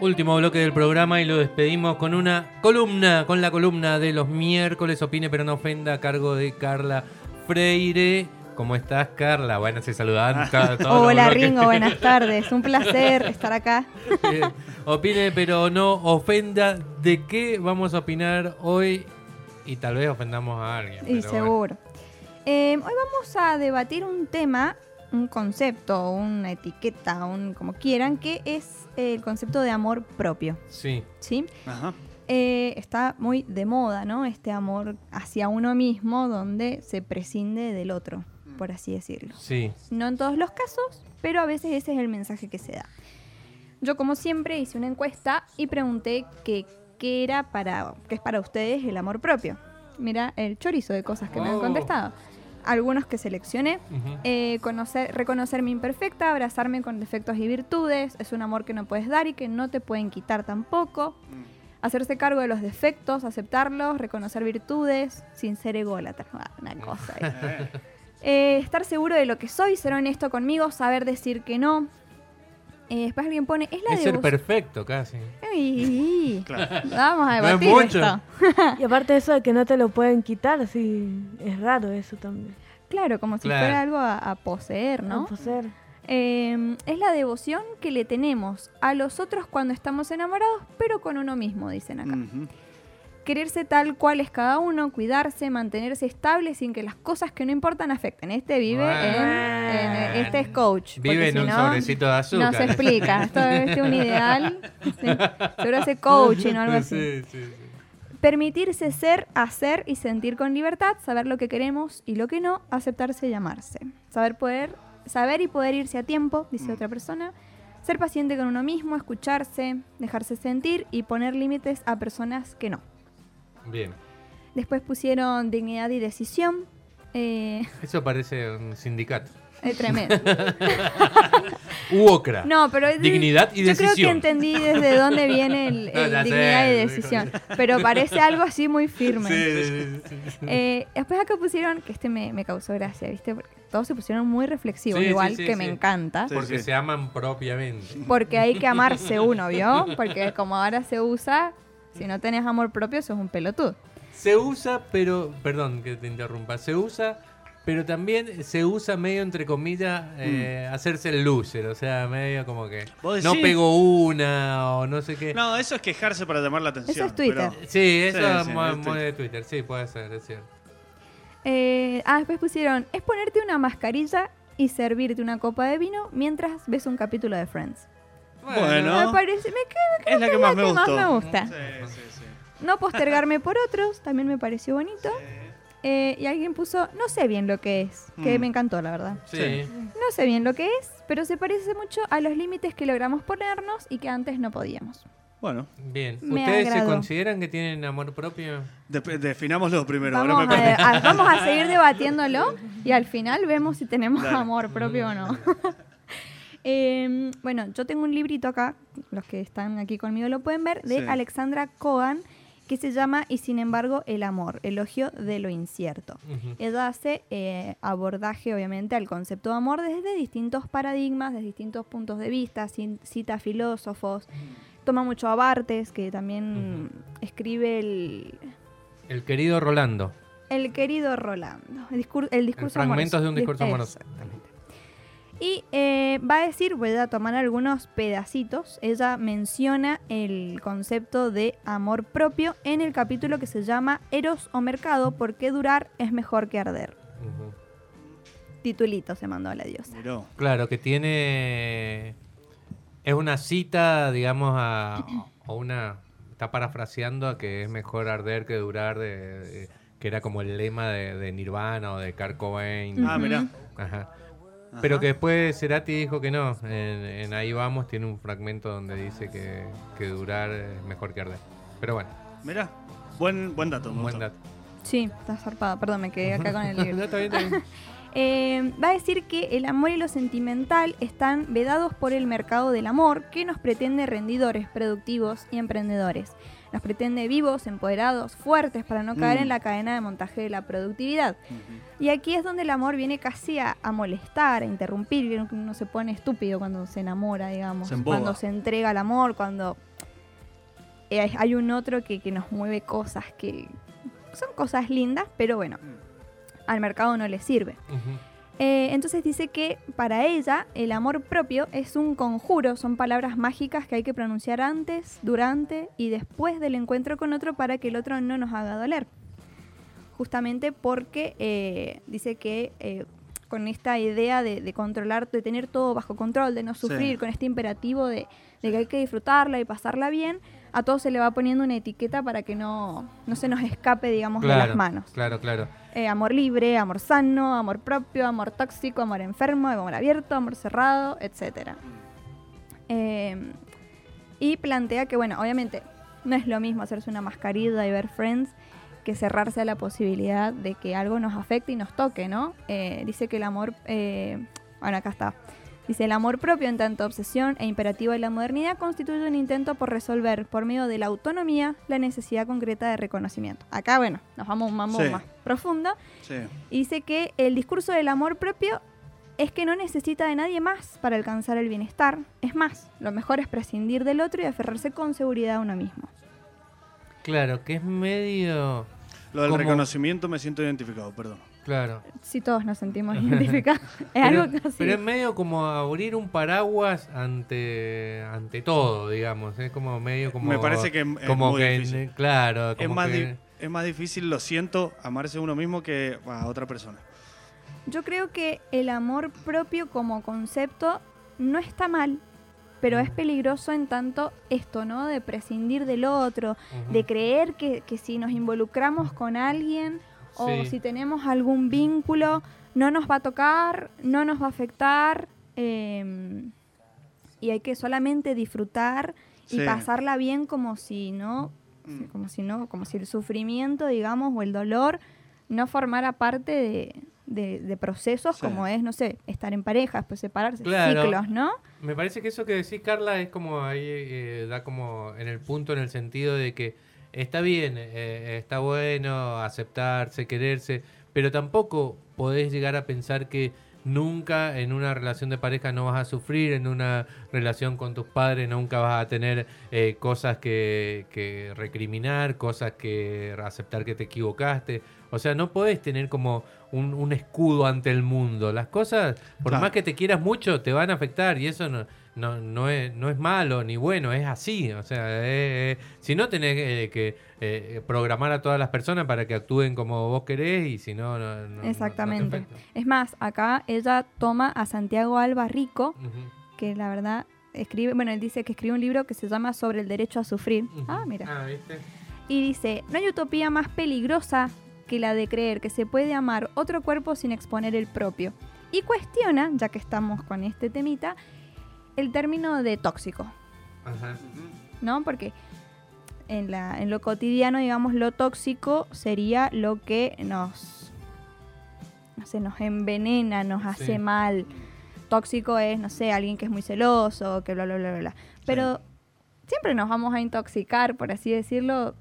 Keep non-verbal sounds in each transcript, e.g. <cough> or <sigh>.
Último bloque del programa y lo despedimos con una columna, con la columna de los miércoles, opine pero no ofenda, a cargo de Carla Freire. ¿Cómo estás, Carla? Bueno, se saludan los <laughs> Hola. Ringo, buenas tardes. Un placer estar acá. Opine pero no ofenda. ¿De qué vamos a opinar hoy? Y tal vez ofendamos a alguien. Y seguro. Eh, hoy vamos a debatir un tema, un concepto, una etiqueta, un como quieran, que es el concepto de amor propio. Sí, ¿Sí? Ajá. Eh, está muy de moda, ¿no? Este amor hacia uno mismo donde se prescinde del otro, por así decirlo. sí. No en todos los casos, pero a veces ese es el mensaje que se da. Yo, como siempre, hice una encuesta y pregunté qué era para, qué es para ustedes el amor propio. Mira el chorizo de cosas que me han Oh. contestado. Algunos que seleccioné. Ujú. Eh, conocer, reconocerme imperfecta, abrazarme con defectos y virtudes, es un amor que no puedes dar y que no te pueden quitar tampoco. Hacerse cargo de los defectos, aceptarlos, reconocer virtudes, sin ser ególatra. Ah, Una cosa. Eh, <laughs> Eh, estar seguro de lo que soy, ser honesto conmigo, saber decir que no. Eh, después alguien pone, es la Es ser devoción. perfecto casi. Claro. Vamos a No es debatir mucho. esto. <laughs> <laughs> Y aparte de eso de que no te lo pueden quitar, sí, es raro eso también. Claro, como si Claro. fuera algo a, a poseer, ¿no? No poseer. Eh, es la devoción que le tenemos a los otros cuando estamos enamorados, pero con uno mismo, dicen acá. Ujú. Quererse tal cual es cada uno, cuidarse, mantenerse estable sin que las cosas que no importan afecten. Este vive en, en- Este es coach. Vive en si un no, sobrecito de azúcar. No se explica. Esto es un ideal. Seguro hace coaching o algo así. Sí, sí, sí. Permitirse ser, hacer y sentir con libertad, saber lo que queremos y lo que no, aceptarse y amarse. Saber poder, saber y poder irse a tiempo, dice otra persona. Ser paciente con uno mismo, escucharse, dejarse sentir y poner límites a personas que no. Bien. Después pusieron dignidad y decisión. Eh, <laughs> Eso parece un sindicato. es tremendo. <laughs> UOCRA. No, pero es- Dignidad y yo creo que decisión. entendí desde dónde viene el, <laughs> No, sé, dignidad y decisión. Pero parece algo así muy firme. Sí, sí, sí, sí. Eh, después acá pusieron, que este me, me causó gracia, ¿viste? Porque todos se pusieron muy reflexivos, igual sí, que sí. me encanta. Sí. Porque se aman propiamente. Porque hay que amarse uno, ¿vio? Porque como ahora se usa, si no tenés amor propio, sos un pelotudo. Se usa, pero. Perdón que te interrumpa. Se usa, pero también se usa medio entre comillas eh, hacerse el loser. O sea, medio como que. ¿Vos No pego una o no sé qué. No, eso es quejarse para llamar la atención. Eso es Twitter. pero- Sí, eso Sí, es sí, muy, es muy Twitter. de Twitter. Sí, puede ser, es cierto. Eh, ah, después pusieron, es ponerte una mascarilla y servirte una copa de vino mientras ves un capítulo de Friends. Bueno. Me parece, me quedo es la que más me que más me gusta. Sí, sí, sí. No postergarme por otros, también me pareció bonito. Eh, y alguien puso, no sé bien lo que es, que Mm. me encantó, la verdad. Sí. No sé bien lo que es, pero se parece mucho a los límites que logramos ponernos y que antes no podíamos. Bueno, Bien. Me ¿Ustedes se consideran que tienen amor propio? de- definámoslo primero. ahora Vamos me perdí. a, a- vamos a seguir debatiéndolo y al final vemos si tenemos Dale. amor propio o no. Eh, bueno, yo tengo un librito acá, los que están aquí conmigo lo pueden ver, de Sí. Alexandra Cohen, que se llama Y sin embargo el amor, elogio de lo incierto. Ujú. Ella hace eh, abordaje, obviamente, al concepto de amor desde distintos paradigmas, desde distintos puntos de vista, cita filósofos, toma mucho a Bartes, que también escribe el, El querido Rolando. el querido Rolando, el, discur- el discurso fragmentos amoroso. de un discurso Dis- amoroso. Exactamente. Y eh, va a decir, voy a tomar algunos pedacitos, ella menciona el concepto de amor propio en el capítulo que se llama Eros o Mercado, ¿por qué durar es mejor que arder? Titulito se mandó a la diosa. Miró. Claro, que tiene. Es una cita, digamos, a, a una. Está parafraseando a que es mejor arder que durar, de, de- que era como el lema de, de Nirvana o de Kurt Cobain. Ah, mirá. Ajá. Ajá. Pero que después Cerati dijo que no. En, en Ahí Vamos tiene un fragmento donde dice que, que durar es mejor que arder. Pero bueno, Mirá. Buen, buen dato. buen dato. Sí, está zarpada, perdón, me quedé acá con el <laughs> libro. No, está bien, está bien. <laughs> Eh, va a decir que el amor y lo sentimental están vedados por el mercado del amor que nos pretende rendidores, productivos y emprendedores. Nos pretende vivos, empoderados, fuertes para no caer Mm. en la cadena de montaje de la productividad. Y aquí es donde el amor viene casi a, a molestar, a interrumpir, que uno se pone estúpido cuando se enamora, digamos, Se cuando se entrega al amor, cuando eh, hay un otro que, que nos mueve cosas que son cosas lindas, pero bueno, al mercado no le sirve. Eh, entonces dice que para ella el amor propio es un conjuro, son palabras mágicas que hay que pronunciar antes, durante y después del encuentro con otro para que el otro no nos haga doler. Justamente porque eh, dice que eh, con esta idea de, de controlar, de tener todo bajo control, de no Sí. sufrir, con este imperativo de, de que hay que disfrutarla y pasarla bien, a todo se le va poniendo una etiqueta para que no, no se nos escape, digamos, de las manos. claro, claro. Eh, amor libre, amor sano, amor propio, amor tóxico, amor enfermo, amor abierto, amor cerrado, etc. y plantea que, bueno, obviamente no es lo mismo hacerse una mascarilla y ver Friends que cerrarse a la posibilidad de que algo nos afecte y nos toque, ¿no? Eh, dice que el amor, eh, bueno, acá está. Dice, el amor propio en tanto obsesión e imperativo de la modernidad constituye un intento por resolver, por medio de la autonomía, la necesidad concreta de reconocimiento. Acá, bueno, nos vamos a un mambo Sí. más profundo. Sí. Y dice que el discurso del amor propio es que no necesita de nadie más para alcanzar el bienestar. Es más, lo mejor es prescindir del otro y aferrarse con seguridad a uno mismo. Claro, que es medio... Lo del Como- reconocimiento me siento identificado, perdón. Claro. Si todos nos sentimos <laughs> identificados. es Pero, algo casi. pero es medio como abrir un paraguas ante ante todo, digamos. Es como medio como. Me parece que es como muy que, difícil. Claro, Es como más, que- di- es más difícil, lo siento, amarse a uno mismo que a otra persona. Yo creo que el amor propio como concepto no está mal, pero es peligroso en tanto esto, ¿no? De prescindir del otro, de creer que, que si nos involucramos con alguien o Sí. si tenemos algún vínculo, no nos va a tocar, no nos va a afectar, eh, y hay que solamente disfrutar y Sí. pasarla bien como si no, Mm. como si no, como si el sufrimiento, digamos, o el dolor no formara parte de, de- de procesos Sí. como es, no sé, estar en pareja, después separarse, Claro. ciclos, ¿no? Me parece que eso que decís, Carla, es como ahí eh, da como en el punto, en el sentido de que está bien, eh, está bueno aceptarse, quererse, pero tampoco podés llegar a pensar que nunca en una relación de pareja no vas a sufrir, en una relación con tus padres nunca vas a tener eh, cosas que, que recriminar, cosas que aceptar que te equivocaste. O sea, no podés tener como un, un escudo ante el mundo. Las cosas, por Claro. más que te quieras mucho, te van a afectar y eso no, no, no, es, no es malo ni bueno, es así. O sea, eh, eh, si no tenés eh, que eh, programar a todas las personas para que actúen como vos querés y si no, no, no- no- no te Exactamente. Es más, acá ella toma a Santiago Alba Rico, que la verdad escribe, bueno, él dice que escribe un libro que se llama Sobre el derecho a sufrir. Ah, mira. Ah, ¿viste? Y dice, no hay utopía más peligrosa que la de creer que se puede amar otro cuerpo sin exponer el propio. Y cuestiona, ya que estamos con este temita, el término de tóxico, Ajá. ¿no? Porque en, la, en lo cotidiano, digamos, lo tóxico sería lo que nos, no sé, nos envenena, nos hace mal. Tóxico es, no sé, alguien que es muy celoso, que bla, bla, bla, bla, bla. Pero siempre nos vamos a intoxicar, por así decirlo.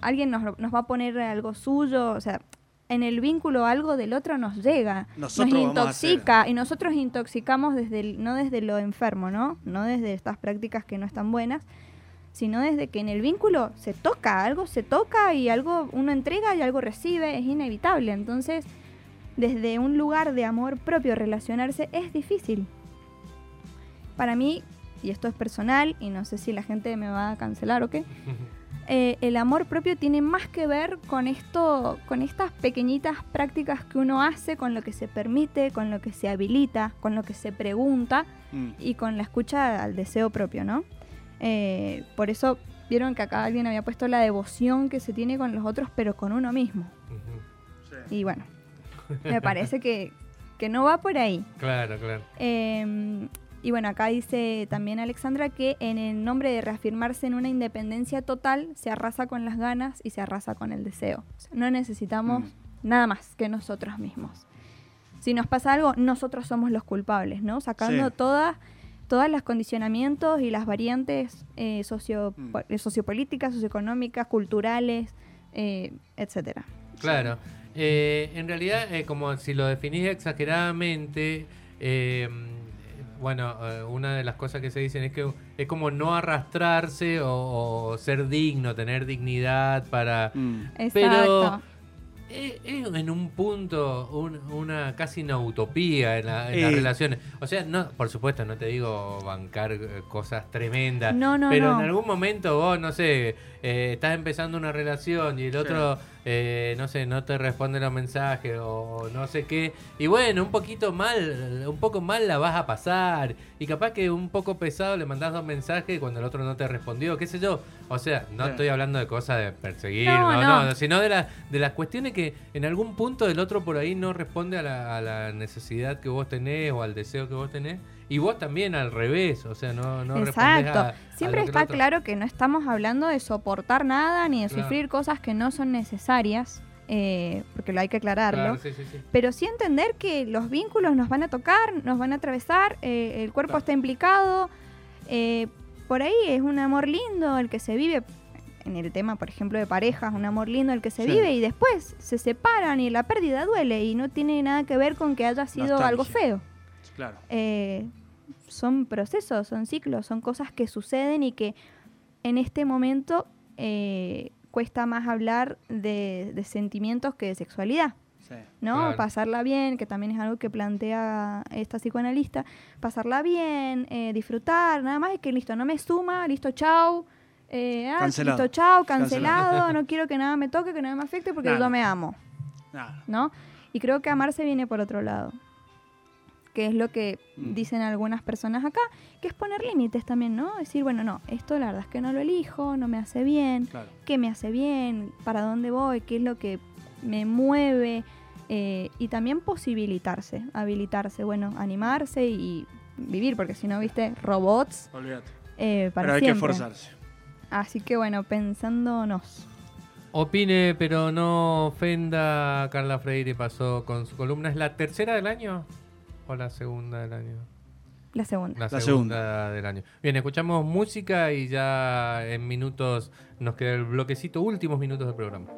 Alguien nos, nos va a poner algo suyo, o sea, en el vínculo algo del otro nos llega, Nosotros nos intoxica y nosotros intoxicamos desde el- no desde lo enfermo, ¿no? No desde estas prácticas que no están buenas, sino desde que en el vínculo se toca, algo se toca y algo uno entrega y algo recibe, es inevitable. Entonces, desde un lugar de amor propio relacionarse es difícil. Para mí, y esto es personal, y no sé si la gente me va a cancelar o qué, <laughs> eh, el amor propio tiene más que ver con esto, con estas pequeñitas prácticas que uno hace, con lo que se permite, con lo que se habilita, con lo que se pregunta Mm. y con la escucha al deseo propio, ¿no? Eh, por eso vieron que acá alguien había puesto la devoción que se tiene con los otros, pero con uno mismo. Sí. Y bueno, me parece que, que no va por ahí. Claro, claro. Eh, y bueno, acá dice también Alexandra que en el nombre de reafirmarse en una independencia total, se arrasa con las ganas y se arrasa con el deseo. O sea, no necesitamos Mm. nada más que nosotros mismos. Si nos pasa algo, nosotros somos los culpables, ¿no? Sacando Sí. todas todos los condicionamientos y las variantes eh, socio, Mm. po- sociopolíticas, socioeconómicas, culturales, eh, etcétera. Claro. Eh, en realidad, eh, como si lo definís exageradamente, eh, bueno, eh, una de las cosas que se dicen es que es como no arrastrarse o, o ser digno, tener dignidad para... Mm. Exacto. Pero es, es en un punto un- una casi una utopía en, la- en las Eh. relaciones. O sea, no, por supuesto, no te digo bancar eh, cosas tremendas. No, no, pero no. en algún momento vos, no sé, eh, estás empezando una relación y el otro, eh, no sé, no te responde los mensajes o no sé qué. Y bueno, un poquito mal, un poco mal la vas a pasar. Y capaz que un poco pesado le mandás dos mensajes cuando el otro no te respondió, qué sé yo. O sea, no Sí. estoy hablando de cosas de perseguir, No, no, no. no, sino de, la- de las cuestiones que en algún punto el otro por ahí no responde a la, a la necesidad que vos tenés o al deseo que vos tenés. Y vos también al revés, o sea, no, no Exacto. a- Siempre está claro que no estamos hablando de soportar nada ni de Claro. sufrir cosas que no son necesarias, eh, porque lo hay que aclararlo. Claro, sí, sí, sí. Pero sí entender que los vínculos nos van a tocar, nos van a atravesar, eh, el cuerpo Claro. está implicado. eh, por ahí es un amor lindo el que se vive, en el tema, por ejemplo, de parejas, un amor lindo el que se Sí. vive y después se separan y la pérdida duele y no tiene nada que ver con que haya sido algo feo. Claro. Son procesos, son ciclos, son cosas que suceden y que en este momento eh, cuesta más hablar de, de sentimientos que de sexualidad. Sí. ¿no? Claro. Pasarla bien, que también es algo que plantea esta psicoanalista, pasarla bien, eh, disfrutar, nada más es que listo, no me suma, listo, chau, eh, ah, Cancelado. listo, chau, Cancelado. cancelado, no quiero que nada me toque, que nada me afecte porque Nada. yo me amo, Nada. ¿no? Y creo que amarse viene por otro lado, que es lo que Mm. dicen algunas personas acá, que es poner límites también, ¿no? Decir, bueno, no, esto la verdad es que no lo elijo, no me hace bien, Claro. qué me hace bien, para dónde voy, qué es lo que me mueve eh, y también posibilitarse, habilitarse, bueno, animarse y vivir, porque si no, viste, robots Olvídate. eh, para Pero hay que siempre. esforzarse. Así que bueno, pensándonos. Opine, pero no ofenda. Carla Freire pasó con su columna. ¿Es la tercera del año o la segunda del año? La segunda. La, La segunda, segunda. del año. Bien, escuchamos música y ya en minutos nos queda el bloquecito, últimos minutos del programa.